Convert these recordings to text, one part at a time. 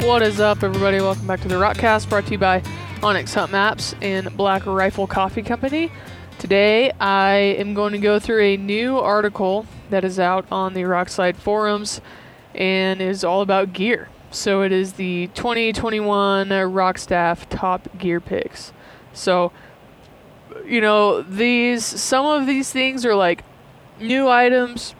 What is up, everybody? Welcome back to the Rokcast, brought to you by onX Hunt Maps and Black Rifle Coffee Company. Today, I am going to go through a new article that is out on the Rokslide forums and is all about gear. So, it is the 2021 Rokstaff top gear picks. So, you know, these some of these things are like new items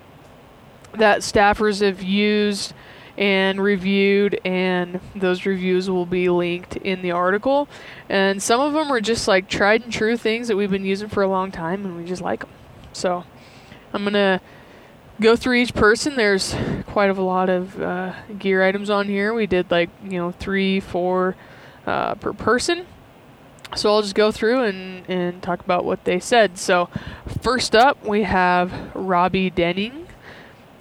that staffers have used and reviewed, and those reviews will be linked in the article. And some of them are just like tried and true things that we've been using for a long time, and we just like them. So I'm gonna go through each person. There's quite a lot of uh, gear items on here. We did like you know three, four uh, per person. So I'll just go through and, and talk about what they said. So first up, we have Robbie Denning.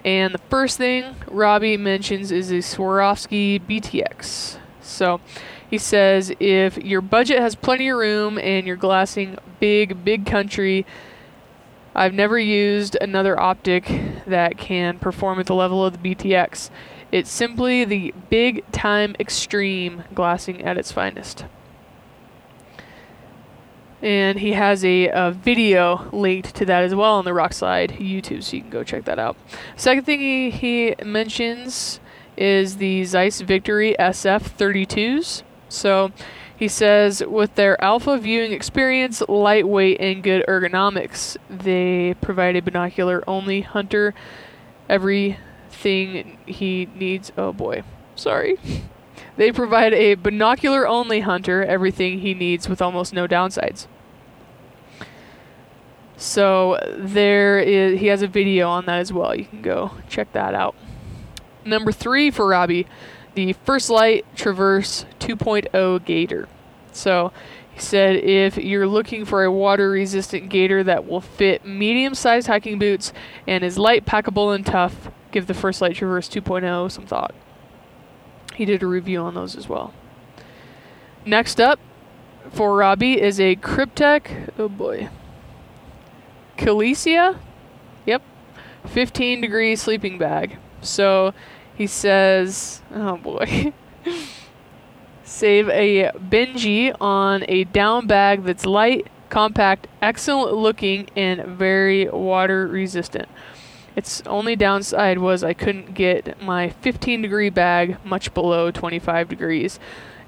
And the first thing Robbie mentions is a Swarovski BTX. So he says if your budget has plenty of room and you're glassing big, big country, I've never used another optic that can perform at the level of the BTX. It's simply the big time extreme glassing at its finest and he has a, a, video linked to that as well on the Rokslide YouTube, so you can go check that out. Second thing he, he mentions is the Zeiss Victory SF32s. So he says, with their alpha viewing experience, lightweight, and good ergonomics, they provide a binocular only hunter everything he needs. Oh boy, sorry. They provide a binocular only hunter everything he needs with almost no downsides. So there is he has a video on that as well. You can go check that out. Number 3 for Robbie, the First Lite Traverse 2.0 Gaiter. So he said if you're looking for a water resistant gaiter that will fit medium sized hiking boots and is light, packable, and tough, give the First Lite Traverse 2.0 some thought. He did a review on those as well. Next up for Robbie is a Kryptek. Oh boy. Calesia? Yep. 15 degree sleeping bag. So he says, oh boy. Save a Benji on a down bag that's light, compact, excellent looking, and very water resistant. Its only downside was I couldn't get my 15 degree bag much below 25 degrees.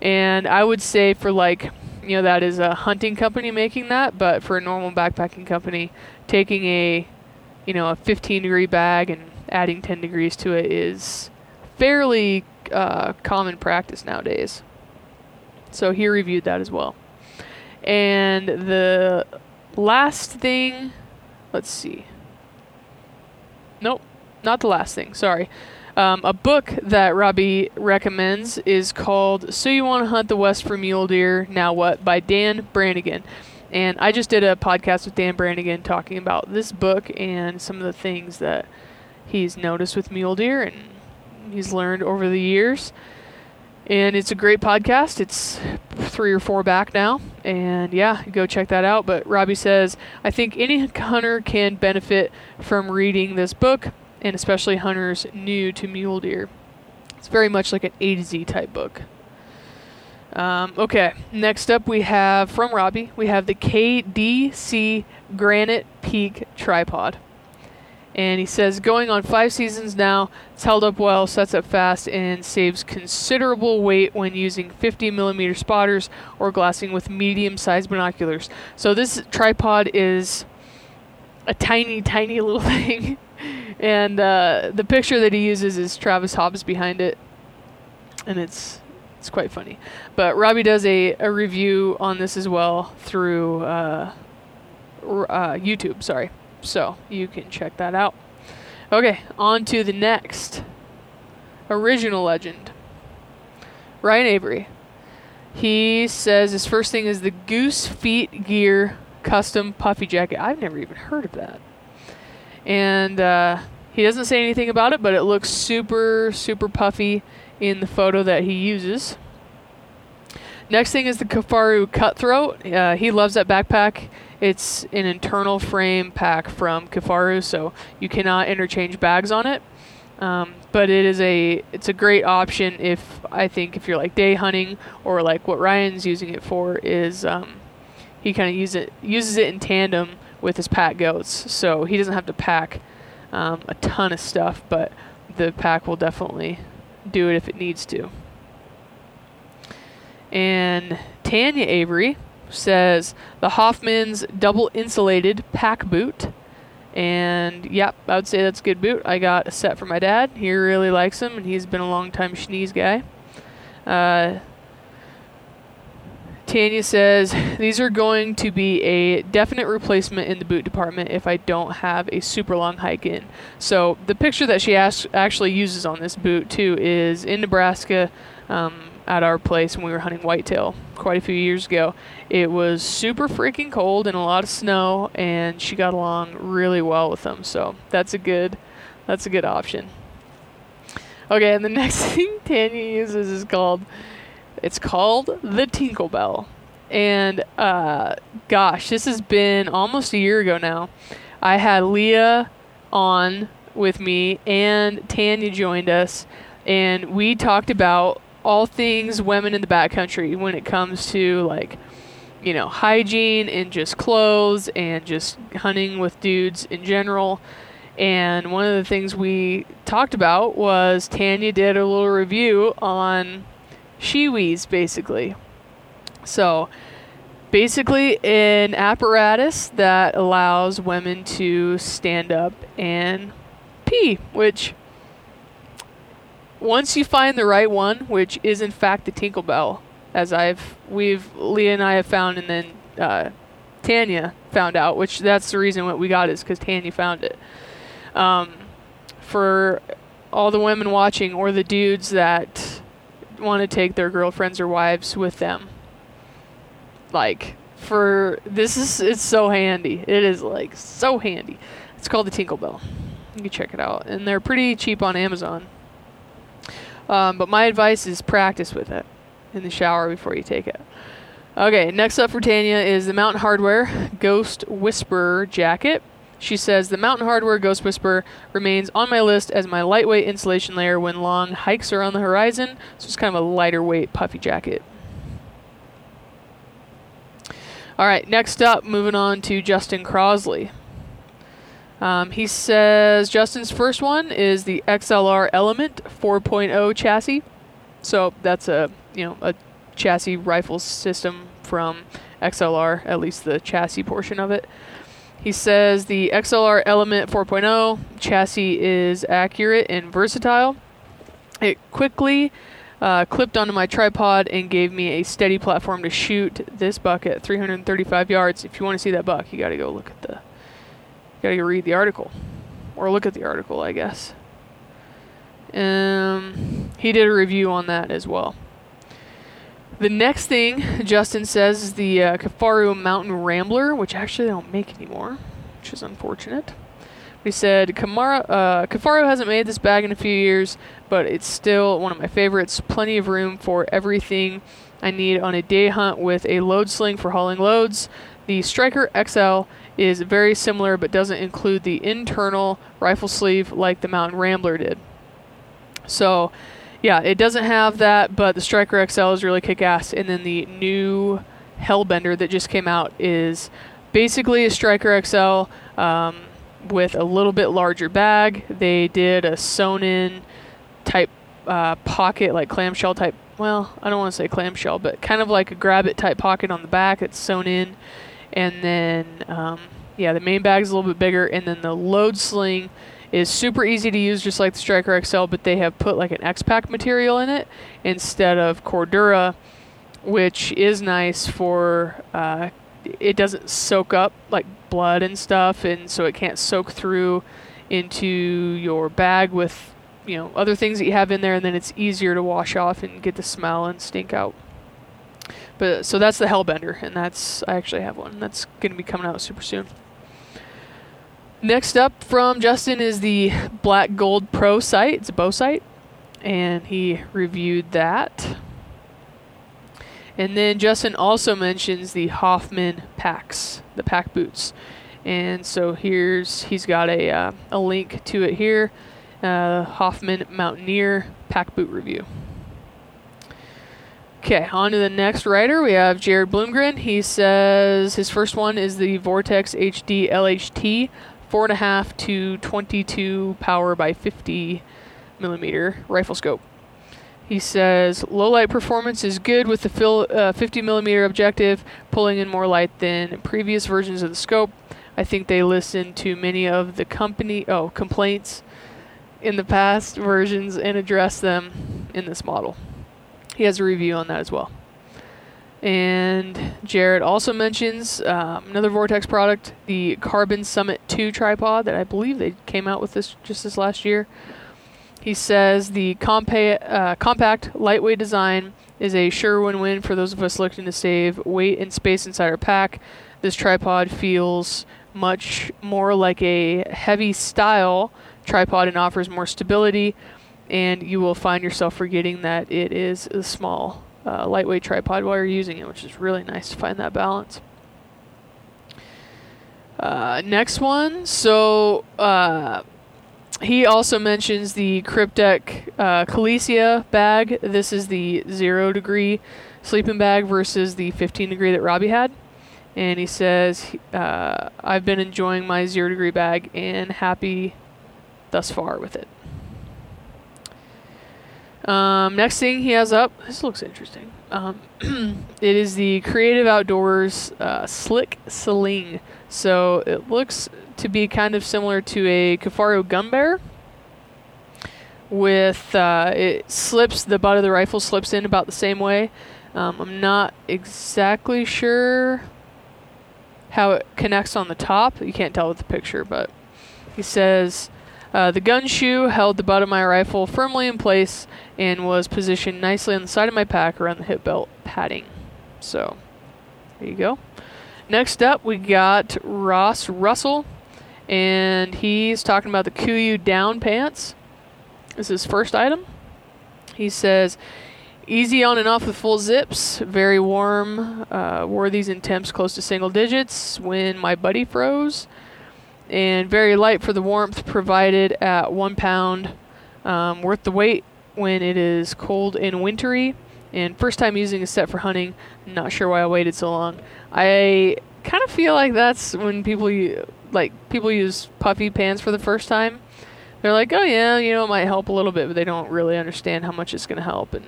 And I would say for like, you know, that is a hunting company making that, but for a normal backpacking company, taking a, you know, a 15 degree bag and adding 10 degrees to it is fairly uh, common practice nowadays. So he reviewed that as well. And the last thing, let's see. Nope, not the last thing. Sorry. Um, a book that Robbie recommends is called So You Want to Hunt the West for Mule Deer, Now What? by Dan Brannigan. And I just did a podcast with Dan Brannigan talking about this book and some of the things that he's noticed with mule deer and he's learned over the years. And it's a great podcast. It's three or four back now. And yeah, go check that out. But Robbie says, I think any hunter can benefit from reading this book, and especially hunters new to mule deer. It's very much like an A to Z type book. Um, okay, next up we have from Robbie, we have the KDC Granite Peak Tripod. And he says, going on five seasons now, it's held up well, sets up fast, and saves considerable weight when using 50 millimeter spotters or glassing with medium sized binoculars. So this tripod is a tiny, tiny little thing. and uh, the picture that he uses is Travis Hobbs behind it. And it's it's quite funny. But Robbie does a, a review on this as well through uh, uh, YouTube, sorry. So you can check that out. Okay, on to the next original legend. Ryan Avery. He says his first thing is the Goose Feet Gear custom puffy jacket. I've never even heard of that. And uh, he doesn't say anything about it, but it looks super, super puffy in the photo that he uses. Next thing is the Kifaru Cutthroat. Uh, he loves that backpack. It's an internal frame pack from Kifaru, so you cannot interchange bags on it. Um, but it is a it's a great option if I think if you're like day hunting or like what Ryan's using it for is um, he kind of use it uses it in tandem with his pack goats, so he doesn't have to pack um, a ton of stuff, but the pack will definitely do it if it needs to. And Tanya Avery says the Hoffman's double insulated pack boot. And yep, I would say that's a good boot. I got a set for my dad. He really likes them, and he's been a long time Schnees guy. Uh, Tanya says these are going to be a definite replacement in the boot department if I don't have a super long hike in. So the picture that she actually uses on this boot too is in Nebraska. Um, at our place when we were hunting whitetail quite a few years ago. It was super freaking cold and a lot of snow, and she got along really well with them. So that's a good, that's a good option. Okay, and the next thing Tanya uses is called, it's called the Tinkle Belle, and uh, gosh, this has been almost a year ago now. I had Leah on with me, and Tanya joined us, and we talked about all things women in the backcountry when it comes to like you know hygiene and just clothes and just hunting with dudes in general. And one of the things we talked about was Tanya did a little review on SeaWheeze basically. So basically an apparatus that allows women to stand up and pee which once you find the right one, which is in fact the Tinkle Belle, as I've we've Leah and I have found, and then uh, Tanya found out, which that's the reason what we got is because Tanya found it. Um, for all the women watching or the dudes that want to take their girlfriends or wives with them, like for this is it's so handy. It is like so handy. It's called the Tinkle Belle. You can check it out, and they're pretty cheap on Amazon. Um, but my advice is practice with it in the shower before you take it. Okay, next up for Tanya is the Mountain Hardwear Ghost Whisperer jacket. She says the Mountain Hardwear Ghost Whisperer remains on my list as my lightweight insulation layer when long hikes are on the horizon. So it's kind of a lighter weight puffy jacket. All right, next up, moving on to Justin Crosley. Um, he says Justin's first one is the XLR Element 4.0 chassis. So that's a you know a chassis rifle system from XLR, at least the chassis portion of it. He says the XLR Element 4.0 chassis is accurate and versatile. It quickly uh, clipped onto my tripod and gave me a steady platform to shoot this buck at 335 yards. If you want to see that buck, you got to go look at the Gotta go read the article. Or look at the article, I guess. Um, he did a review on that as well. The next thing Justin says is the uh, Kifaru Mountain Rambler, which actually they don't make anymore, which is unfortunate. He said Kamara, uh, Kifaru hasn't made this bag in a few years, but it's still one of my favorites. Plenty of room for everything I need on a day hunt with a load sling for hauling loads. The Striker XL is very similar but doesn't include the internal rifle sleeve like the Mountain Rambler did. So, yeah, it doesn't have that, but the Striker XL is really kick ass. And then the new Hellbender that just came out is basically a Striker XL um, with a little bit larger bag. They did a sewn in type uh, pocket, like clamshell type. Well, I don't want to say clamshell, but kind of like a grab it type pocket on the back. It's sewn in and then um, yeah, the main bag is a little bit bigger, and then the load sling is super easy to use, just like the Striker XL, but they have put like an X-Pack material in it instead of Cordura, which is nice for uh, it doesn't soak up like blood and stuff, and so it can't soak through into your bag with you know other things that you have in there, and then it's easier to wash off and get the smell and stink out. But so that's the Hellbender, and that's I actually have one. That's gonna be coming out super soon. Next up from Justin is the Black Gold Pro site. It's a bow sight, and he reviewed that. And then Justin also mentions the Hoffman packs, the pack boots. And so here's he's got a uh, a link to it here, uh, Hoffman Mountaineer Pack Boot Review. Okay, on to the next writer. We have Jared Bloomgren. He says his first one is the Vortex HD LHT, four and a half to 22 power by 50 millimeter rifle scope. He says low light performance is good with the fil- uh, 50 millimeter objective, pulling in more light than previous versions of the scope. I think they listened to many of the company oh complaints in the past versions and addressed them in this model. He has a review on that as well. And Jared also mentions um, another Vortex product, the Carbon Summit 2 tripod that I believe they came out with this just this last year. He says the compa- uh, compact, lightweight design is a sure win-win for those of us looking to save weight and space inside our pack. This tripod feels much more like a heavy style tripod and offers more stability, and you will find yourself forgetting that it is a small, uh, lightweight tripod while you're using it, which is really nice to find that balance. Uh, next one, so uh, he also mentions the Kryptek uh, bag. This is the zero degree sleeping bag versus the 15 degree that Robbie had. And he says, uh, I've been enjoying my zero degree bag and happy thus far with it. Um, next thing he has up, this looks interesting. Um, it is the Creative Outdoors uh, Slick Sling. So it looks to be kind of similar to a Kifaru gun bear. With uh, it slips, the butt of the rifle slips in about the same way. Um, I'm not exactly sure how it connects on the top. You can't tell with the picture, but he says uh, the gun shoe held the butt of my rifle firmly in place and was positioned nicely on the side of my pack around the hip belt padding. So, there you go. Next up, we got Ross Russell, and he's talking about the KUIU down pants. This is his first item. He says, easy on and off with full zips, very warm. Uh, wore these in temps close to single digits when my buddy froze, and very light for the warmth provided at one pound. Um, worth the weight when it is cold and wintry. And first time using a set for hunting. Not sure why I waited so long. I kind of feel like that's when people like people use puffy pants for the first time. They're like, oh yeah, you know, it might help a little bit, but they don't really understand how much it's going to help, and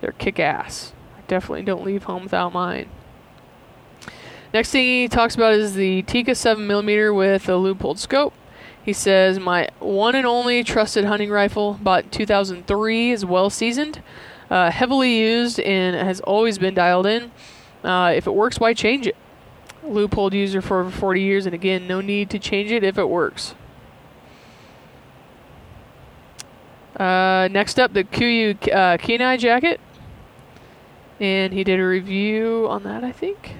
they're kick ass. I definitely don't leave home without mine. Next thing he talks about is the Tikka 7mm with a Leupold scope. He says, My one and only trusted hunting rifle, bought in 2003, is well seasoned, uh, heavily used, and has always been dialed in. Uh, if it works, why change it? Leupold user for over 40 years, and again, no need to change it if it works. Uh, next up, the KUIU uh, Kenai jacket. And he did a review on that, I think.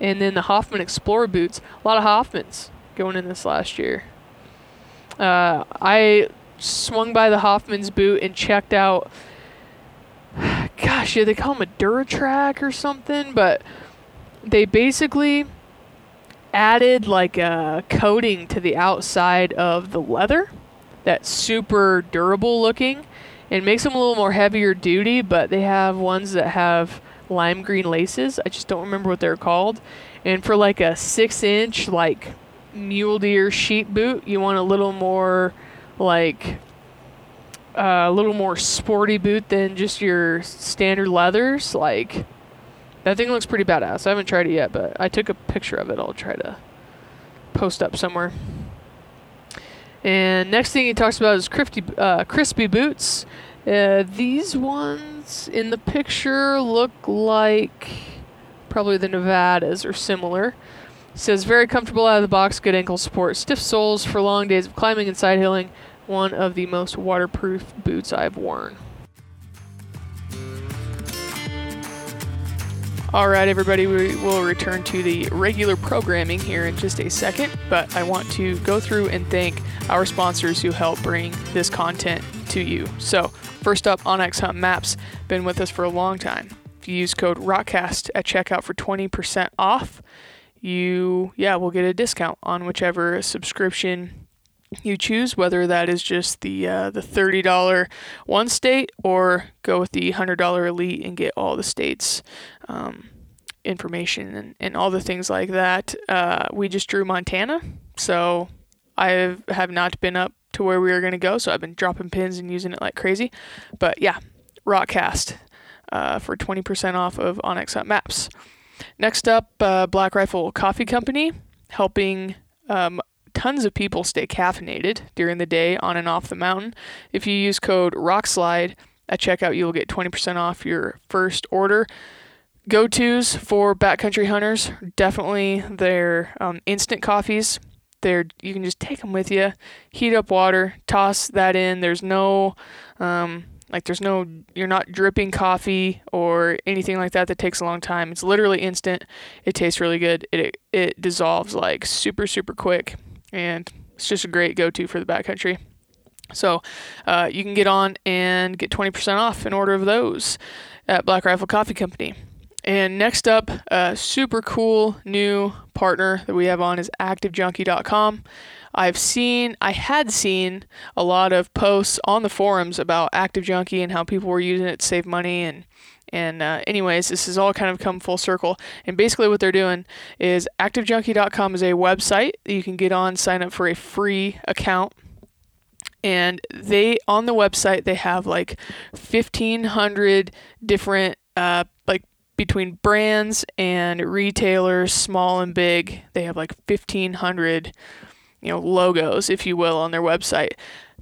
And then the Hoffman Explorer boots. A lot of Hoffmans going in this last year. Uh, I swung by the Hoffman's boot and checked out. Gosh, yeah, they call them a Duratrack or something, but they basically added like a coating to the outside of the leather that's super durable looking and makes them a little more heavier duty, but they have ones that have lime green laces. I just don't remember what they're called. And for like a six inch, like mule deer sheep boot, you want a little more like uh, a little more sporty boot than just your standard leathers. Like that thing looks pretty badass. I haven't tried it yet, but I took a picture of it. I'll try to post up somewhere. And next thing he talks about is Crispi, uh, Crispi boots. Uh, these ones in the picture look like probably the Nevadas or similar. Says very comfortable out of the box, good ankle support, stiff soles for long days of climbing and side hilling. One of the most waterproof boots I've worn. All right, everybody, we will return to the regular programming here in just a second, but I want to go through and thank our sponsors who help bring this content to you. So, first up, onX Hunt Maps, been with us for a long time. If you use code ROCKCAST at checkout for 20% off, you, yeah, will get a discount on whichever subscription you choose, whether that is just the uh, the thirty dollar one state or go with the hundred dollar elite and get all the states. Um, information and, and all the things like that. Uh, we just drew Montana, so I have not been up to where we are going to go, so I've been dropping pins and using it like crazy. But yeah, Rokcast uh, for 20% off of onX Hunt Maps. Next up, uh, Black Rifle Coffee Company, helping um, tons of people stay caffeinated during the day on and off the mountain. If you use code ROCKSLIDE at checkout, you will get 20% off your first order go tos for backcountry hunters definitely their um, instant coffees. They're you can just take them with you, heat up water, toss that in. There's no um, like there's no you're not dripping coffee or anything like that that takes a long time. It's literally instant. It tastes really good. It it dissolves like super super quick, and it's just a great go-to for the backcountry. So uh, you can get on and get 20% off an order of those at Black Rifle Coffee Company. And next up, a super cool new partner that we have on is ActiveJunkie.com. I've seen, I had seen a lot of posts on the forums about Active Junkie and how people were using it to save money and and uh, anyways, this has all kind of come full circle. And basically, what they're doing is ActiveJunkie.com is a website that you can get on, sign up for a free account, and they on the website they have like 1,500 different uh, like between brands and retailers, small and big. They have like 1,500, you know, logos, if you will, on their website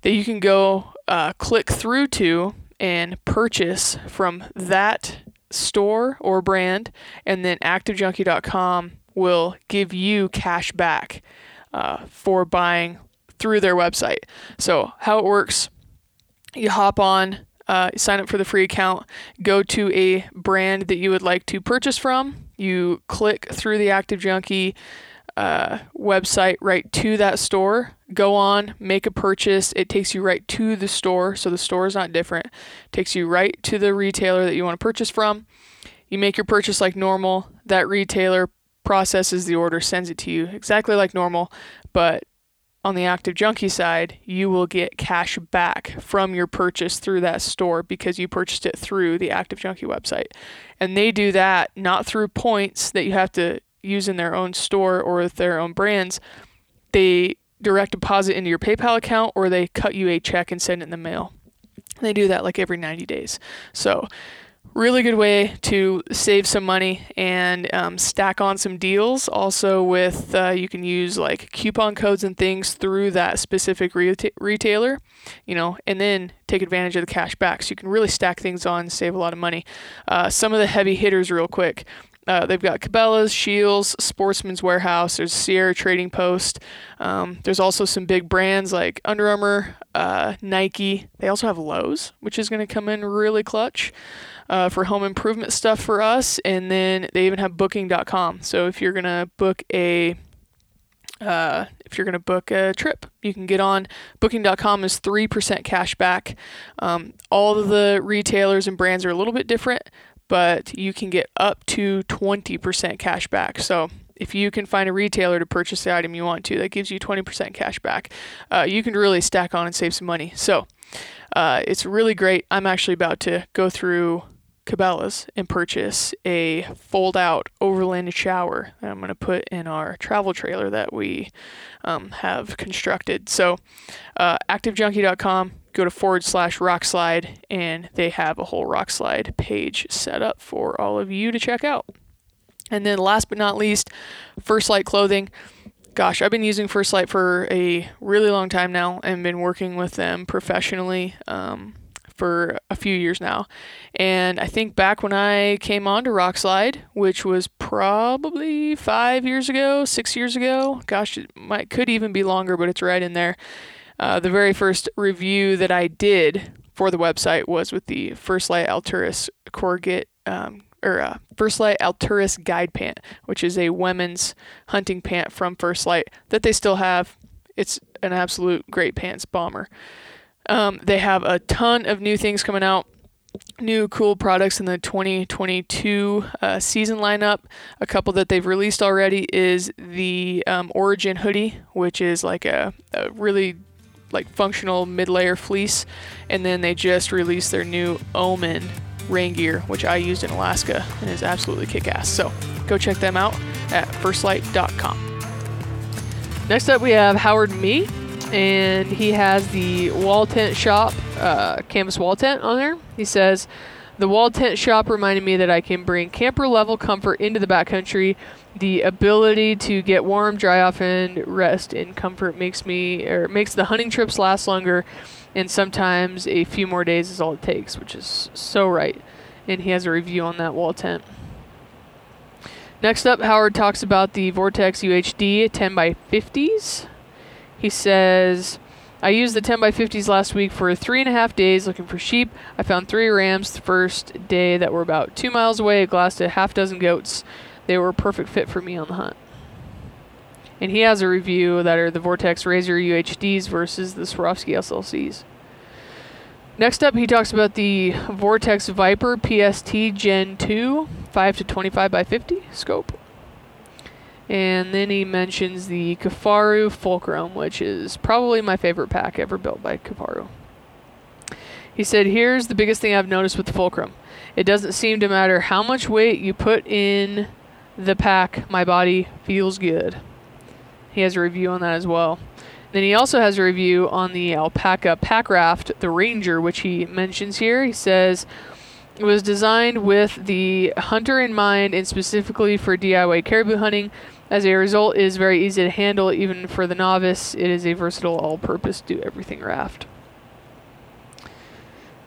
that you can go uh, click through to and purchase from that store or brand, and then ActiveJunkie.com will give you cash back uh, for buying through their website. So how it works, you hop on uh, sign up for the free account, go to a brand that you would like to purchase from. You click through the Active Junkie uh, website right to that store. Go on, make a purchase. It takes you right to the store, so the store is not different. It takes you right to the retailer that you want to purchase from. You make your purchase like normal. That retailer processes the order, sends it to you exactly like normal, but on the active junkie side, you will get cash back from your purchase through that store because you purchased it through the active junkie website. And they do that not through points that you have to use in their own store or with their own brands. They direct deposit into your PayPal account or they cut you a check and send it in the mail. They do that like every 90 days. So really good way to save some money and um, stack on some deals. Also, with uh, you can use like coupon codes and things through that specific reta- retailer, you know, and then take advantage of the cash back. So you can really stack things on, save a lot of money. Uh, some of the heavy hitters, real quick. Uh, they've got Cabela's, Shields, Sportsman's Warehouse. There's Sierra Trading Post. Um, there's also some big brands like Under Armour, uh, Nike. They also have Lowe's, which is going to come in really clutch uh, for home improvement stuff for us. And then they even have booking.com. So if you're going to book a uh, if you're going to book a trip, you can get on booking.com is 3% cash back. Um, all of the retailers and brands are a little bit different, but you can get up to 20% cash back. So if you can find a retailer to purchase the item you want to, that gives you 20% cash back. Uh, you can really stack on and save some money. So uh, it's really great. I'm actually about to go through Cabela's and purchase a fold out overland shower that I'm going to put in our travel trailer that we um, have constructed. So, uh, activejunkie.com, go to forward slash rock slide, and they have a whole rock slide page set up for all of you to check out. And then, last but not least, First Lite Clothing. Gosh, I've been using First Lite for a really long time now and been working with them professionally. Um, for a few years now. And I think back when I came on to Rokslide, which was probably five years ago, six years ago, gosh, it might could even be longer, but it's right in there. Uh, the very first review that I did for the website was with the First Lite Alturas Corrugate um, or uh, First Lite Alturas Guide Pant, which is a women's hunting pant from First Lite that they still have. It's an absolute great pants bomber. Um, they have a ton of new things coming out. new cool products in the 2022 uh, season lineup. A couple that they've released already is the um, Origin hoodie, which is like a, a really like functional mid-layer fleece, and then they just released their new Omen rain gear, which I used in Alaska and is absolutely kick-ass. So go check them out at firstlite.com. Next up, we have Howard Me, and he has the wall tent shop uh, canvas wall tent on there. He says, The wall tent shop reminded me that I can bring camper level comfort into the backcountry. The ability to get warm, dry off, and rest in comfort makes me or makes the hunting trips last longer, and sometimes a few more days is all it takes, which is so right. And he has a review on that wall tent. Next up, Howard talks about the Vortex UHD 10 by 50s. He says, I used the 10 by 50s last week for three and a half days looking for sheep. I found three rams the first day that were about two miles away, a glassed a half dozen goats. They were a perfect fit for me on the hunt. And he has a review that are the Vortex Razor UHDs versus the Swarovski SLCs. Next up, he talks about the Vortex Viper PST Gen 2 5 to 25 by 50 scope. And then he mentions the Kifaru Fulcrum, which is probably my favorite pack ever built by Kifaru. He said, Here's the biggest thing I've noticed with the Fulcrum it doesn't seem to matter how much weight you put in the pack, my body feels good. He has a review on that as well. Then he also has a review on the Alpacka Pack Raft, the Ranger, which he mentions here. He says it was designed with the hunter in mind and specifically for DIY caribou hunting. As a result, it is very easy to handle even for the novice. It is a versatile all-purpose do-everything raft.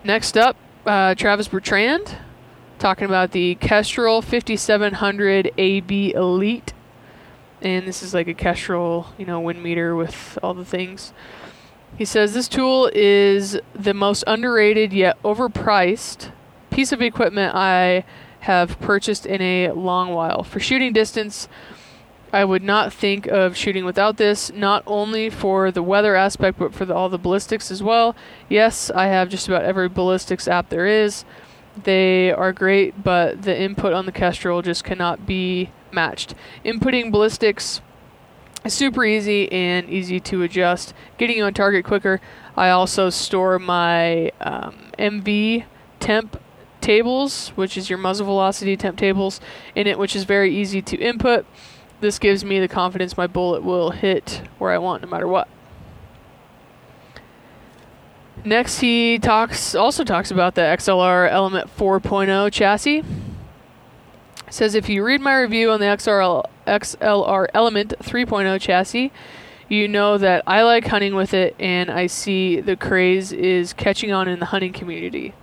Next up, uh, Travis Bertrand talking about the Kestrel 5700 AB Elite and this is like a Kestrel, you know, wind meter with all the things. He says this tool is the most underrated yet overpriced piece of equipment I have purchased in a long while. For shooting distance, I would not think of shooting without this, not only for the weather aspect, but for the, all the ballistics as well. Yes, I have just about every ballistics app there is. They are great, but the input on the Kestrel just cannot be matched. Inputting ballistics is super easy and easy to adjust, getting you on target quicker. I also store my um, MV temp tables, which is your muzzle velocity temp tables, in it, which is very easy to input. This gives me the confidence my bullet will hit where I want no matter what. Next, he talks also talks about the XLR Element 4.0 chassis says if you read my review on the XRL, XLR Element 3.0 chassis, you know that I like hunting with it and I see the craze is catching on in the hunting community.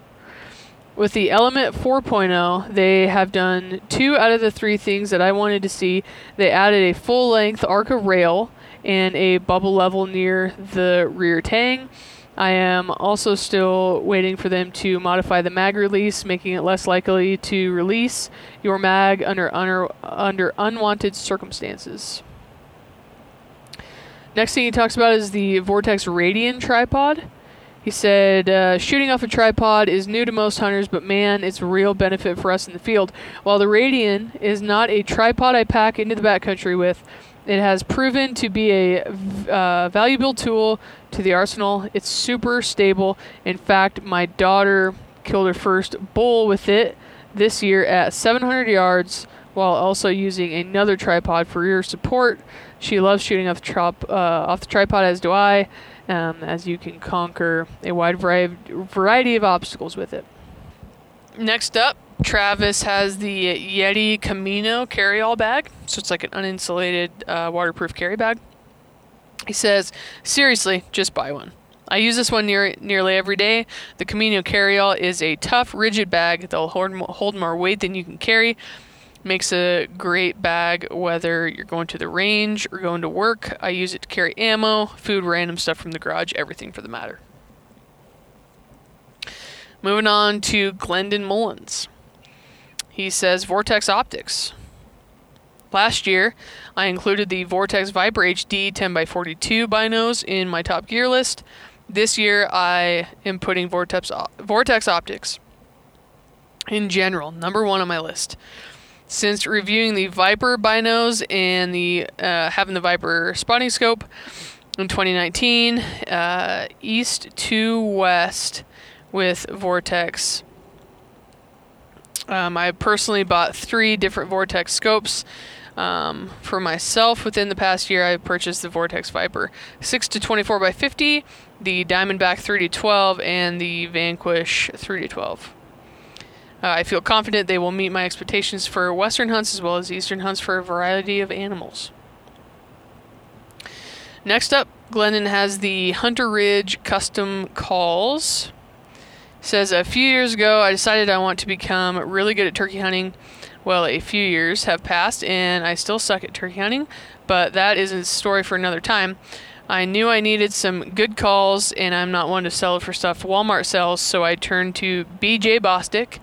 With the Element 4.0, they have done two out of the three things that I wanted to see. They added a full length Arca rail and a bubble level near the rear tang I am also still waiting for them to modify the mag release, making it less likely to release your mag under under, under unwanted circumstances. Next thing he talks about is the Vortex Radian tripod. He said, uh, shooting off a tripod is new to most hunters, but man, it's a real benefit for us in the field. While the Radian is not a tripod I pack into the backcountry with, it has proven to be a uh, valuable tool to the arsenal. It's super stable. In fact, my daughter killed her first bull with it this year at 700 yards while also using another tripod for rear support. She loves shooting off trop, uh, off the tripod, as do I, um, as you can conquer a wide variety of obstacles with it. Next up, Travis has the Yeti Camino carry-all bag, so it's like an uninsulated, uh, waterproof carry bag. He says, "Seriously, just buy one. I use this one near, nearly every day. The Camino carry-all is a tough, rigid bag that'll hold, hold more weight than you can carry. Makes a great bag whether you're going to the range or going to work. I use it to carry ammo, food, random stuff from the garage, everything for the matter." Moving on to Glendon Mullins. He says Vortex Optics. Last year, I included the Vortex Viper HD 10x42 binos in my top gear list. This year, I am putting Vortex, Vortex Optics in general, number one on my list. Since reviewing the Viper binos and the uh, having the Viper spotting scope in 2019, uh, east to west with Vortex. Um, I personally bought three different Vortex scopes. Um, for myself, within the past year, I purchased the Vortex Viper 6 to 24 by 50, the Diamondback 3 to 12, and the Vanquish 3 to 12. Uh, I feel confident they will meet my expectations for western hunts as well as eastern hunts for a variety of animals. Next up, Glendon has the Hunter Ridge custom calls. Says a few years ago, I decided I want to become really good at turkey hunting. Well, a few years have passed and I still suck at turkey hunting, but that is a story for another time. I knew I needed some good calls, and I'm not one to sell for stuff Walmart sells, so I turned to BJ Bostic,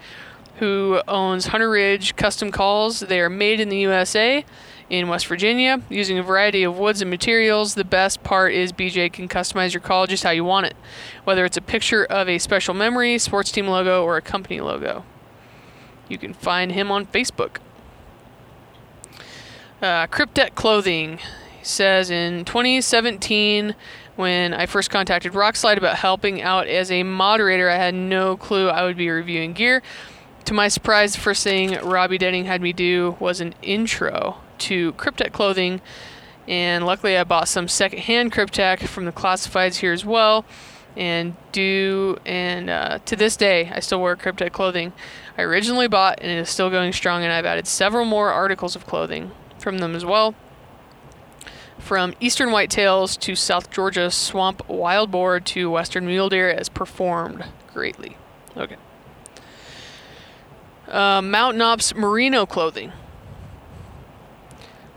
who owns Hunter Ridge Custom Calls. They are made in the USA in West Virginia using a variety of woods and materials. The best part is BJ can customize your call just how you want it, whether it's a picture of a special memory, sports team logo, or a company logo. You can find him on Facebook. Uh, Kryptek Clothing says in 2017, when I first contacted Rokslide about helping out as a moderator, I had no clue I would be reviewing gear. To my surprise, the first thing Robbie Denning had me do was an intro to Kryptek clothing, and luckily I bought some secondhand Kryptek from the classifieds here as well, and do and uh, to this day I still wear Kryptek clothing. I originally bought and it is still going strong, and I've added several more articles of clothing from them as well. From eastern whitetails to South Georgia swamp wild boar to western mule deer has performed greatly. Okay. Uh, Mountain Ops merino clothing.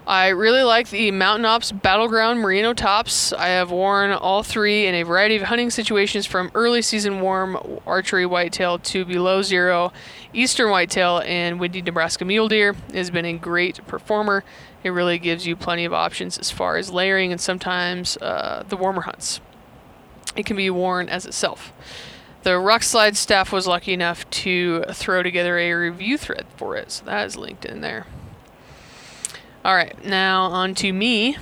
I really like the Mountain Ops Battleground merino tops. I have worn all three in a variety of hunting situations from early season warm archery whitetail to below zero eastern whitetail and windy Nebraska mule deer. It has been a great performer. It really gives you plenty of options as far as layering and sometimes uh, the warmer hunts. It can be worn as itself. The Rokslide staff was lucky enough to throw together a review thread for it, so that is linked in there. All right, now on to me.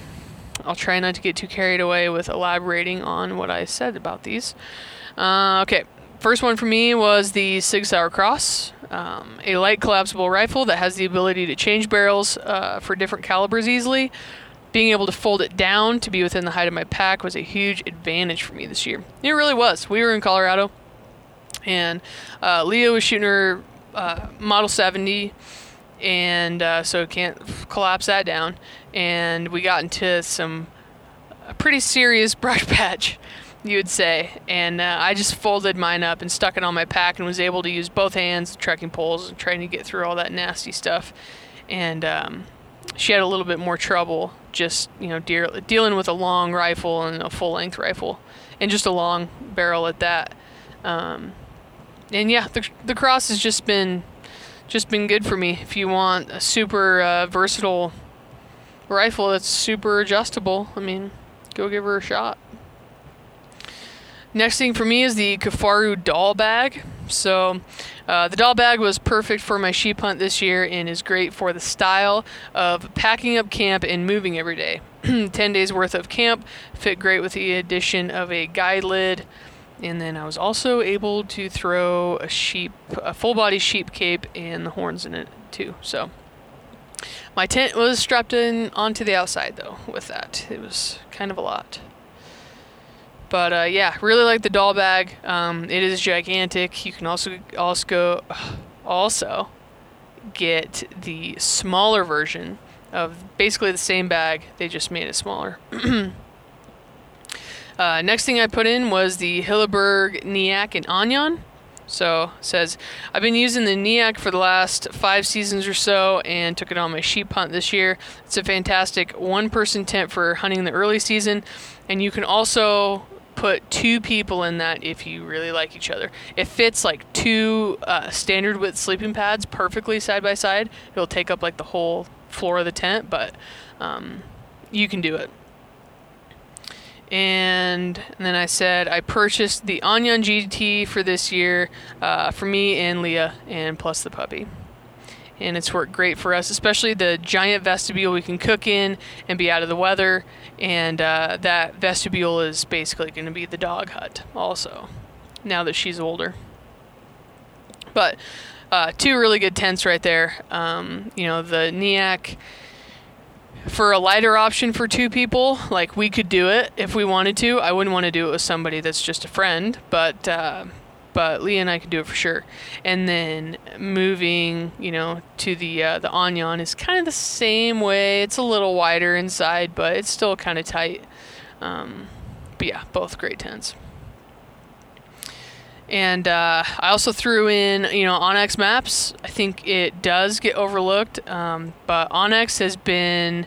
I'll try not to get too carried away with elaborating on what I said about these. Uh, okay, first one for me was the Sig Sauer Cross, um, a light collapsible rifle that has the ability to change barrels uh, for different calibers easily. Being able to fold it down to be within the height of my pack was a huge advantage for me this year. It really was. We were in Colorado and uh, Leo was shooting her uh, Model 70, and uh, so can't collapse that down. And we got into some pretty serious brush patch, you would say. And uh, I just folded mine up and stuck it on my pack and was able to use both hands, trekking poles, and trying to get through all that nasty stuff. And um, she had a little bit more trouble just you know de- dealing with a long rifle and a full length rifle, and just a long barrel at that. Um, and yeah, the the cross has just been just been good for me. If you want a super uh, versatile rifle that's super adjustable, I mean, go give her a shot. Next thing for me is the Kifaru Dall bag. So, uh, the Dall bag was perfect for my sheep hunt this year and is great for the style of packing up camp and moving every day. 10 days worth of camp fit great with the addition of a guide lid, and then I was also able to throw a sheep, a full body sheep cape and the horns in it too. So my tent was strapped in onto the outside though with that. It was kind of a lot. But uh, yeah, really like the Dall bag. Um, it is gigantic. You can also also also get the smaller version of basically the same bag. They just made it smaller. Uh, next thing I put in was the Hilleberg Niak and Anjan. So says I've been using the Niak for the last five seasons or so, and took it on my sheep hunt this year. It's a fantastic one-person tent for hunting the early season, and you can also put two people in that if you really like each other. It fits like two uh, standard width sleeping pads perfectly side by side. It'll take up like the whole floor of the tent, but um, you can do it and, then I said I purchased the Anjan GT for this year uh, for me and Leah, and plus the puppy. And it's worked great for us, especially the giant vestibule we can cook in and be out of the weather. And uh, that vestibule is basically going to be the dog hut, also, now that she's older. But uh, two really good tents right there. Um, you know, the Niak for a lighter option for two people, like we could do it if we wanted to. I wouldn't want to do it with somebody that's just a friend, but uh, but Lee and I could do it for sure. And then moving, you know, to the uh, the Anjan is kind of the same way. It's a little wider inside, but it's still kind of tight. Um, but yeah, both great tents. And uh, I also threw in, you know, onX Maps. I think it does get overlooked, um, but onX has been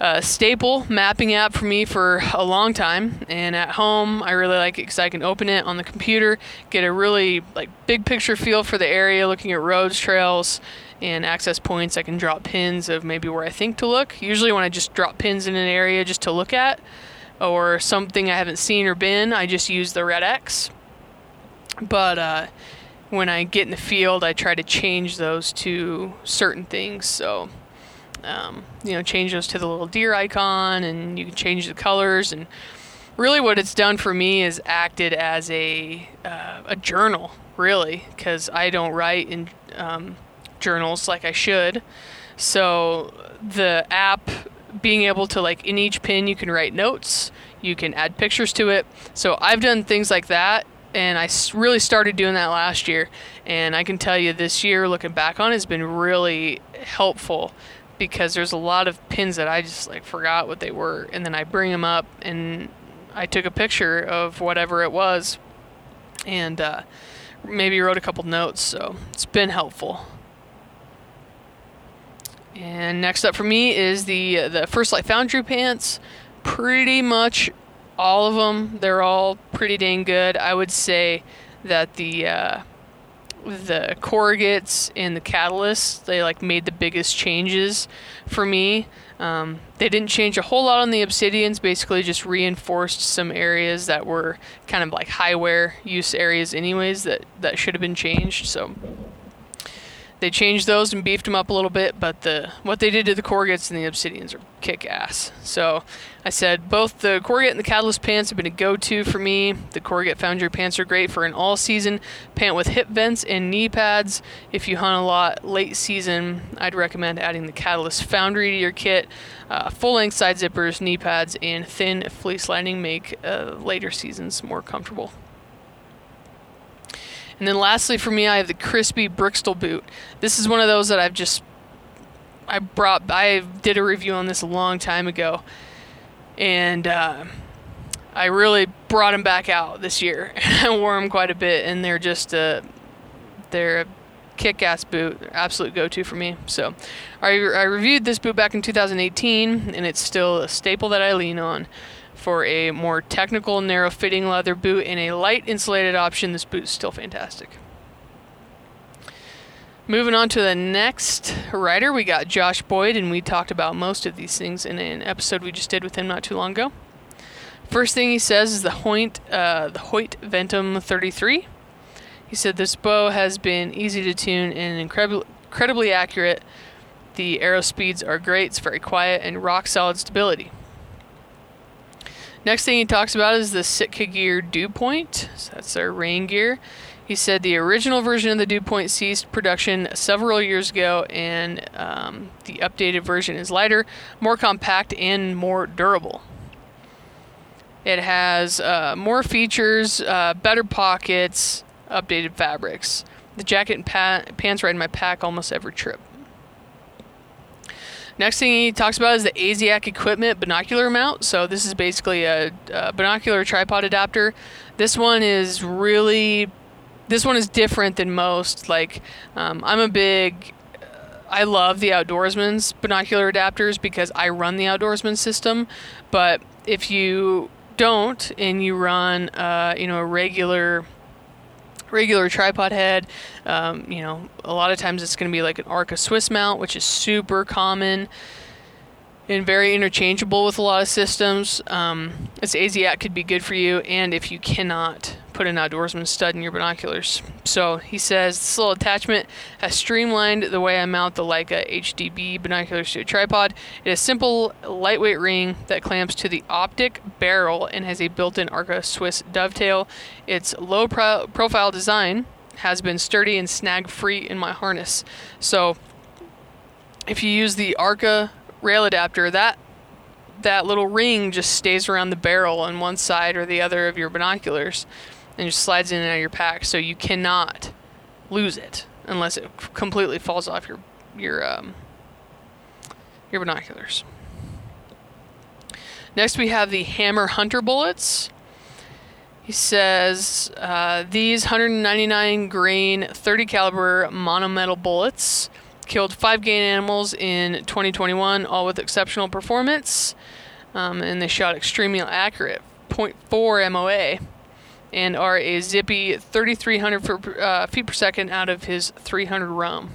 a staple mapping app for me for a long time. And at home, I really like it because I can open it on the computer, get a really like big picture feel for the area, looking at roads, trails, and access points. I can drop pins of maybe where I think to look. Usually, when I just drop pins in an area just to look at, or something I haven't seen or been, I just use the red X but uh, when I get in the field, I try to change those to certain things. So, um, you know, change those to the little deer icon, and you can change the colors. And really, what it's done for me is acted as a uh, a journal, really, because I don't write in um, journals like I should. So the app being able to like in each pin you can write notes you can add pictures to it so i've done things like that and I really started doing that last year. And I can tell you this year, looking back on, it, has been really helpful because there's a lot of pins that I just like forgot what they were, and then I bring them up and I took a picture of whatever it was, and uh, maybe wrote a couple notes. So it's been helpful. And next up for me is the the First Lite Foundry pants. Pretty much all of them. They're all pretty dang good. I would say that the uh, the corrugates and the catalysts they like made the biggest changes for me. Um, they didn't change a whole lot on the obsidians. Basically, just reinforced some areas that were kind of like high wear use areas, anyways. That that should have been changed. So they changed those and beefed them up a little bit, but the what they did to the corrugates and the obsidians are kick ass. So I said both the corrugate and the catalyst pants have been a go-to for me. The corrugate foundry pants are great for an all-season pant with hip vents and knee pads. If you hunt a lot late season, I'd recommend adding the catalyst foundry to your kit. Uh, full-length side zippers, knee pads, and thin fleece lining make uh, later seasons more comfortable. And then lastly for me, I have the Crispi Briksdal boot. This is one of those that I've just I brought I did a review on this a long time ago, and uh, I really brought them back out this year. I wore them quite a bit, and they're just a they're a kick-ass boot, absolute go-to for me. So, I, I reviewed this boot back in 2018, and it's still a staple that I lean on. For a more technical, narrow fitting leather boot and a light insulated option, this boot is still fantastic. Moving on to the next rider, we got Josh Boyd, and we talked about most of these things in an episode we just did with him not too long ago. First thing he says is the Hoyt, uh, the Hoyt Ventum 33. He said this bow has been easy to tune and incredibly, incredibly accurate. The arrow speeds are great. It's very quiet and rock solid stability. Next thing he talks about is the Sitka Gear Dew Point. So that's their rain gear. He said the original version of the Dew Point ceased production several years ago, and um, the updated version is lighter, more compact, and more durable. It has uh, more features, uh, better pockets, updated fabrics. The jacket and pa- pants ride in my pack almost every trip. Next thing he talks about is the ASIAC equipment binocular mount. So this is basically a, a binocular tripod adapter. This one is really, this one is different than most. Like um, I'm a big, I love the Outdoorsman's binocular adapters because I run the Outdoorsman system. But if you don't and you run, uh, you know, a regular regular tripod head. Um, you know, a lot of times it's going to be like an Arca Swiss mount, which is super common. And very interchangeable with a lot of systems. Um, this Asiat could be good for you, and if you cannot put an outdoorsman stud in your binoculars. So he says this little attachment has streamlined the way I mount the Leica HDB binoculars to a tripod. It is a simple, lightweight ring that clamps to the optic barrel and has a built-in Arca Swiss dovetail. Its low pro- profile design has been sturdy and snag-free in my harness. So if you use the Arca rail adapter, that that little ring just stays around the barrel on one side or the other of your binoculars and just slides in and out of your pack, so you cannot lose it unless it completely falls off your your um, your binoculars. Next, we have the Hammer Hunter bullets. He says uh, these 199 grain, 30 caliber monometal bullets killed five game animals in 2021, all with exceptional performance, um, and they shot extremely accurate, 0.4 MOA and are a zippy 3,300 for, uh, feet per second out of his 300 RUM.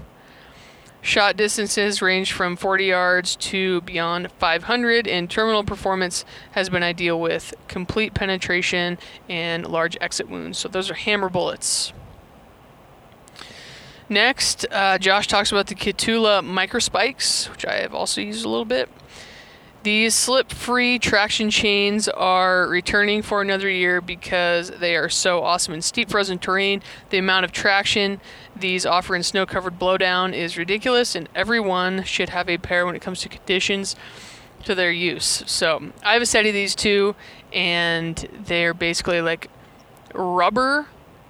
Shot distances range from 40 yards to beyond 500, and terminal performance has been ideal with complete penetration and large exit wounds. So those are hammer bullets. Next, uh, Josh talks about the Kahtoola microspikes, which I have also used a little bit. These slip free traction chains are returning for another year because they are so awesome in steep frozen terrain. The amount of traction these offer in snow covered blowdown is ridiculous, and everyone should have a pair when it comes to conditions to their use. So I have a set of these two, and they're basically like rubber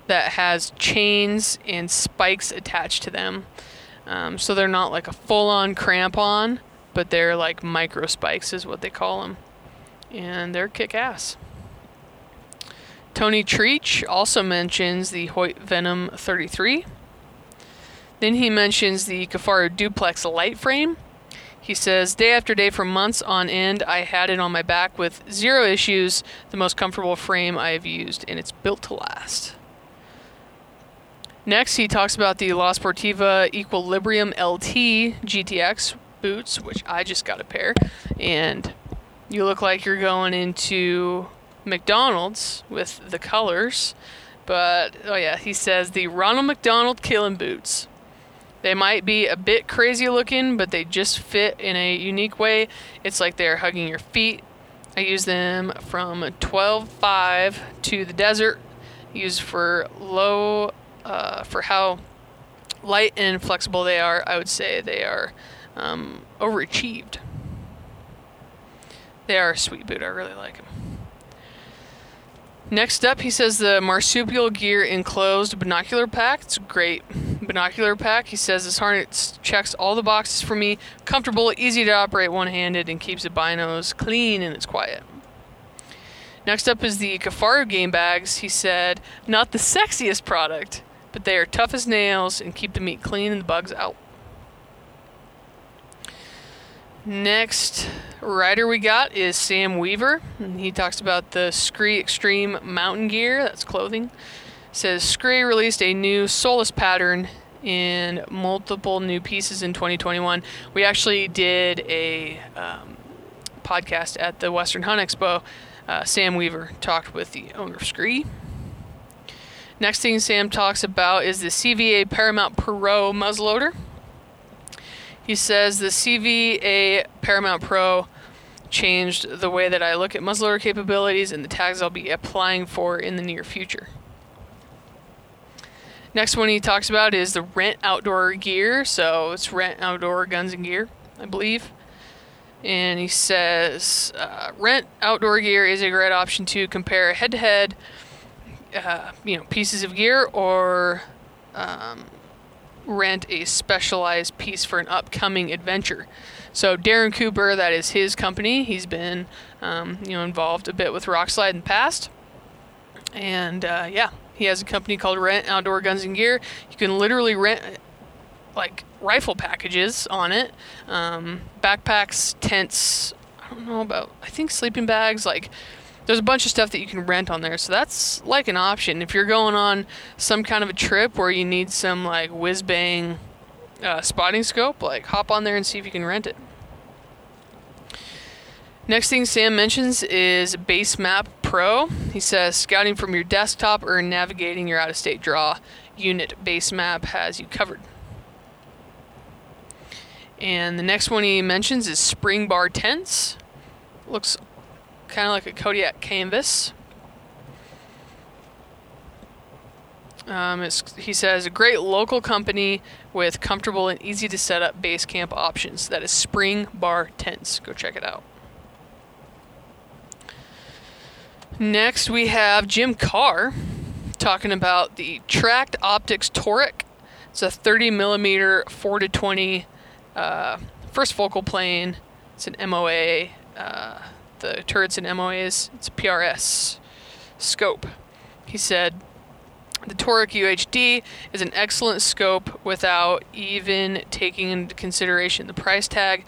that has chains and spikes attached to them. Um, so they're not like a full on crampon but they're like micro spikes, is what they call them. And they're kick ass. Tony Treach also mentions the Hoyt Ventum 33. Then he mentions the Kifaru Duplex light frame. He says, day after day for months on end, I had it on my back with zero issues, the most comfortable frame I have used, and it's built to last. Next, he talks about the La Sportiva Equilibrium LT GTX, boots, which I just got a pair, and you look like you're going into McDonald's with the colors. But oh yeah, he says the Ronald McDonald killing boots. They might be a bit crazy looking, but they just fit in a unique way. It's like they're hugging your feet. I use them from 12.5 to the desert. Used for low, uh, for how light and flexible they are. I would say they are um, overachieved. They are a sweet boot. I really like them. Next up, he says the marsupial gear enclosed binocular pack. It's a great binocular pack. He says this harness checks all the boxes for me. Comfortable, easy to operate one handed, and keeps the binos clean and it's quiet. Next up is the Kifaru game bags. He said, not the sexiest product, but they are tough as nails and keep the meat clean and the bugs out. Next rider we got is Sam Weaver. He talks about the Skre Extreme mountain gear. That's clothing. says Skre released a new Solus pattern in multiple new pieces in 2021. We actually did a um, podcast at the Western Hunt Expo. Uh, Sam Weaver talked with the owner of Skre. Next thing Sam talks about is the CVA Paramount Pro muzzleloader. He says the CVA Paramount Pro changed the way that I look at muzzleloader capabilities and the tags I'll be applying for in the near future. Next one he talks about is the rent outdoor gear. So it's rent outdoor guns and gear, I believe. And he says uh, rent outdoor gear is a great option to compare head to head, you know, pieces of gear or um, rent a specialized piece for an upcoming adventure. So Darren Cooper, that is his company. He's been, um, you know, involved a bit with Rokslide in the past, and uh, yeah, he has a company called Rent Outdoor Guns and Gear. You can literally rent like rifle packages on it, um, backpacks, tents. I don't know about. I think sleeping bags, like there's a bunch of stuff that you can rent on there. So that's like an option. If you're going on some kind of a trip where you need some like whiz bang uh, spotting scope, like hop on there and see if you can rent it. Next thing Sam mentions is Base Map Pro. He says scouting from your desktop or navigating your out of state draw unit, Base Map has you covered. And the next one he mentions is Spring Bar Tents. Looks kind of like a Kodiak canvas. Um, he says a great local company with comfortable and easy to set up base camp options. That is Spring Bar Tents. Go check it out. Next, we have Jim Carr talking about the Tract Optics Toric. It's a 30 millimeter 4 to 20 uh, first focal plane. It's an MOA. Uh, the turret's and MOAs. It's a PRS scope. He said the Toric UHD is an excellent scope without even taking into consideration the price tag.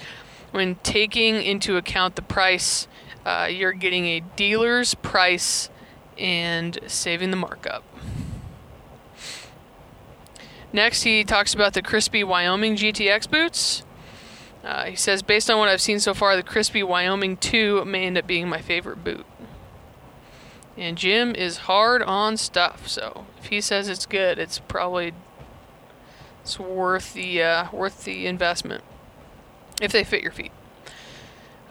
When taking into account the price uh, you're getting a dealer's price and saving the markup. Next, he talks about the Crispi Wyoming GTX boots. Uh, he says, based on what I've seen so far, the Crispi Wyoming 2 may end up being my favorite boot. And Jim is hard on stuff, so if he says it's good, it's probably it's worth the uh, worth the investment if they fit your feet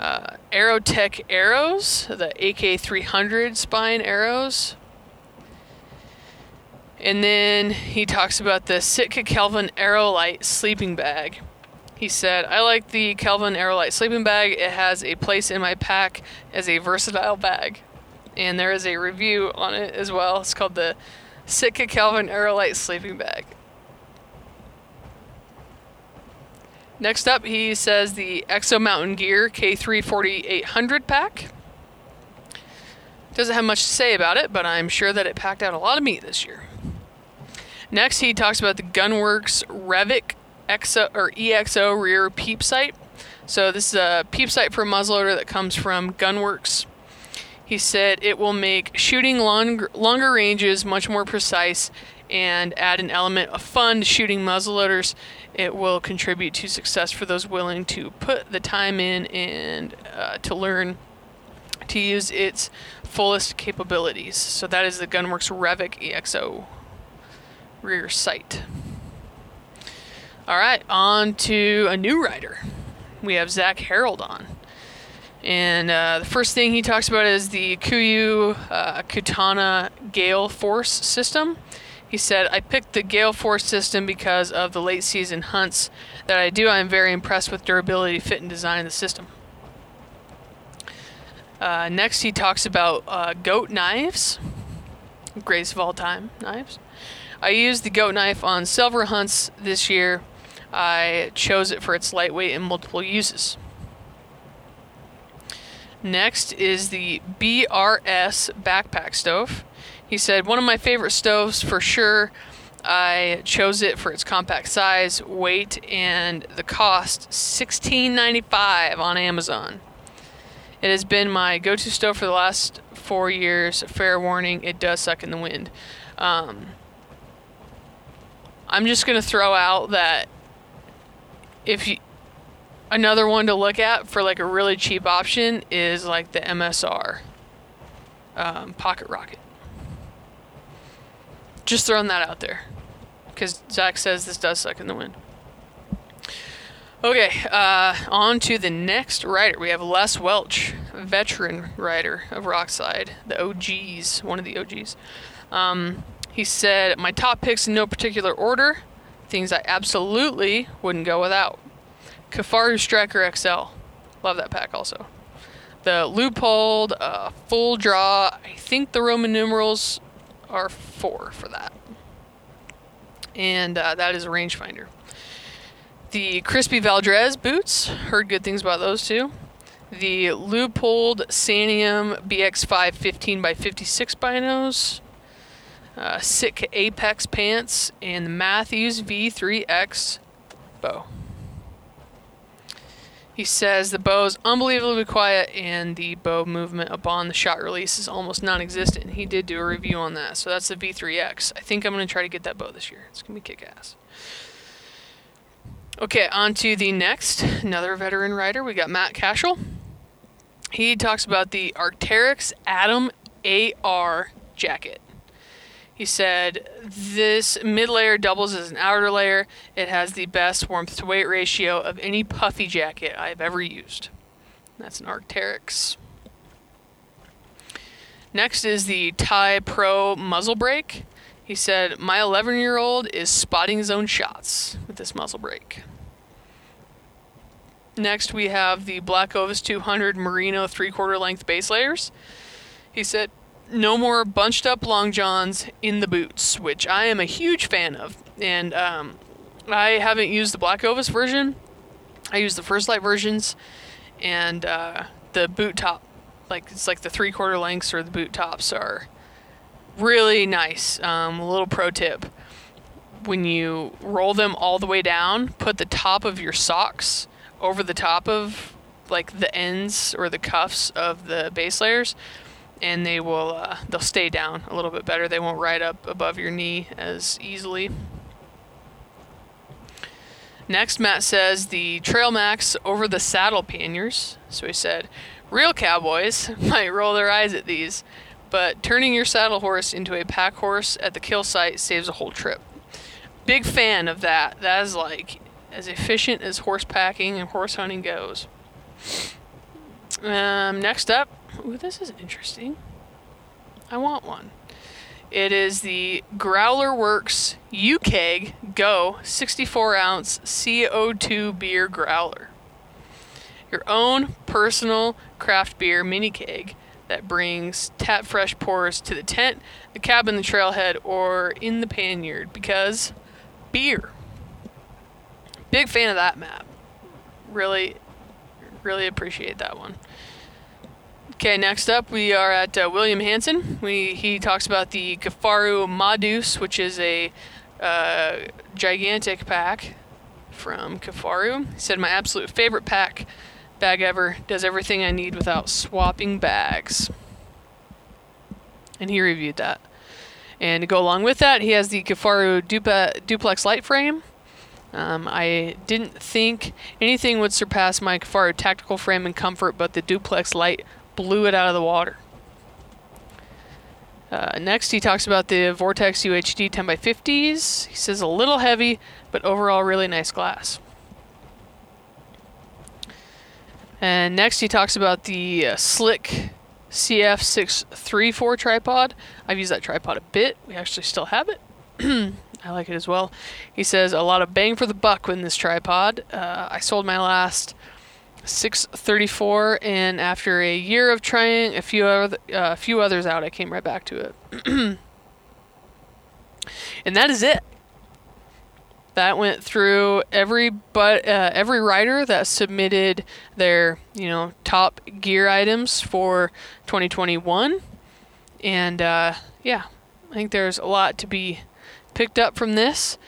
uh, Aerotech arrows, the AK300 spine arrows. And then he talks about the Sitka Kelvin Aerolite sleeping bag. He said, I like the Kelvin Aerolite sleeping bag. It has a place in my pack as a versatile bag. And there is a review on it as well. It's called the Sitka Kelvin Aerolite sleeping bag. Next up, he says the Exo Mountain Gear K3 4800 pack. Doesn't have much to say about it, but I'm sure that it packed out a lot of meat this year. Next, he talks about the Gunwerks Revic EXO or EXO rear peep sight. So this is a peep sight for a muzzleloader that comes from Gunwerks. He said it will make shooting longer, longer ranges much more precise and add an element of fun to shooting muzzleloaders it will contribute to success for those willing to put the time in and uh, to learn to use its fullest capabilities. So that is the Gunwerks Revic EXO rear sight. All right, on to a new rider. We have Zach Harold on. And uh, the first thing he talks about is the Kuiu uh, Katana Gale Force system. He said, I picked the Gale Force system because of the late season hunts that I do. I am very impressed with durability, fit, and design of the system. Uh, next, he talks about uh, goat knives, greatest of all time knives. I used the goat knife on silver hunts this year. I chose it for its lightweight and multiple uses. Next is the BRS backpack stove. He said, One of my favorite stoves for sure. I chose it for its compact size, weight, and the cost $16.95 on Amazon. It has been my go to stove for the last four years. Fair warning, it does suck in the wind. Um, I'm just going to throw out that if you. Another one to look at for like a really cheap option is like the MSR um, Pocket Rocket. Just throwing that out there. Because Zach says this does suck in the wind. Okay, uh, on to the next rider. We have Les Welch, veteran rider of Rokslide, the OGs, one of the OGs. Um, he said, My top picks in no particular order, things I absolutely wouldn't go without. Kifaru Striker XL. Love that pack also. The Leupold, uh, full draw. I think the Roman numerals are four for that. And uh, that is a rangefinder. The Crispi Valdres boots, heard good things about those too. The Leupold Santiam BX5 15 by 56 binos. Uh, Sitka Apex pants and the Mathews V3X bow. He says the bow is unbelievably quiet and the bow movement upon the shot release is almost non existent. He did do a review on that. So that's the V3X. I think I'm going to try to get that bow this year. It's going to be kick ass. Okay, on to the next. Another veteran rider. We got Matt Cashel. he talks about the Arc'teryx Atom AR jacket. He said this mid layer doubles as an outer layer. It has the best warmth to weight ratio of any puffy jacket I've ever used. That's an Arc'teryx. Next is the Ty Pro muzzle brake. He said, My 11 year old is spotting his own shots with this muzzle brake. Next, we have the Black Ovis 200 Merino 3 quarter length base layers. He said, No more bunched up long johns in the boots, which I am a huge fan of. And um, I haven't used the Black Ovis version, I use the First Lite versions and uh, the boot top. Like, it's like the three quarter lengths or the boot tops are really nice. Um, a little pro tip when you roll them all the way down, put the top of your socks over the top of like the ends or the cuffs of the base layers and they will uh, they'll stay down a little bit better. They won't ride up above your knee as easily. Next matt says the trail max over the saddle panniers. So he said real cowboys might roll their eyes at these but turning your saddle horse into a pack horse at the kill site saves a whole trip. Big fan of that. That is like as efficient as horse packing and horse hunting goes. Um, next up, ooh, this is interesting. I want one. It is the GrowlerWerks UKEG Go 64 ounce CO2 beer growler. Your own personal craft beer mini keg that brings tap fresh pours to the tent, the cabin, the trailhead, or in the panniard because beer. Big fan of that map. Really, really appreciate that one. Okay, next up we are at uh, William Hanson. We he talks about the Kifaru Madus, which is a uh, gigantic pack from Kifaru. He said my absolute favorite pack bag ever. Does everything I need without swapping bags. And he reviewed that. And to go along with that, he has the Kifaru Dupa, Duplex Light Frame, um, I didn't think anything would surpass my Kifaru tactical frame and comfort, but the duplex light blew it out of the water. Uh, next, he talks about the Vortex UHD 10x50s. He says a little heavy, but overall really nice glass. And next, he talks about the uh, Slik CF634 tripod. I've used that tripod a bit. We actually still have it. I like it as well. He says a lot of bang for the buck with this tripod. Uh, I sold my last 634, and after a year of trying a few other, uh, a few others out, I came right back to it. and that is it. That went through every but uh, every rider that submitted their you know top gear items for 2021, and uh, yeah, I think there's a lot to be picked up from this.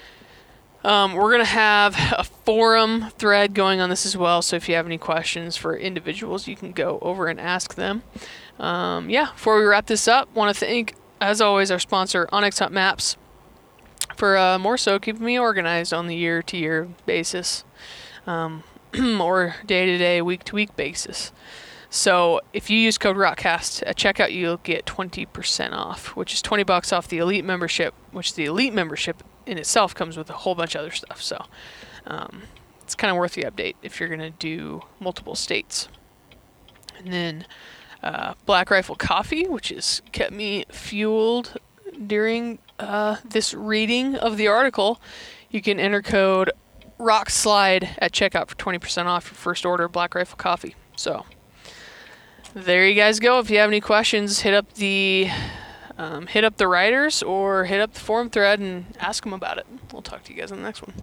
Um, we're going to have a forum thread going on this as well, so if you have any questions for individuals, you can go over and ask them. Um, yeah, before we wrap this up, want to thank, as always, our sponsor, onX Hunt Maps, for uh, more so keeping me organized on the year to year basis um, or day to day, week to week basis. So if you use code ROKCAST at checkout, you'll get 20% off, which is 20 bucks off the Elite membership, which the Elite membership in itself comes with a whole bunch of other stuff. So um, it's kind of worth the update if you're going to do multiple states. And then uh, Black Rifle Coffee, which has kept me fueled during uh, this reading of the article. You can enter code ROKSLIDE at checkout for 20% off your first order of Black Rifle Coffee. So there you guys go. If you have any questions, hit up the um, hit up the writers or hit up the forum thread and ask them about it. We'll talk to you guys in the next one.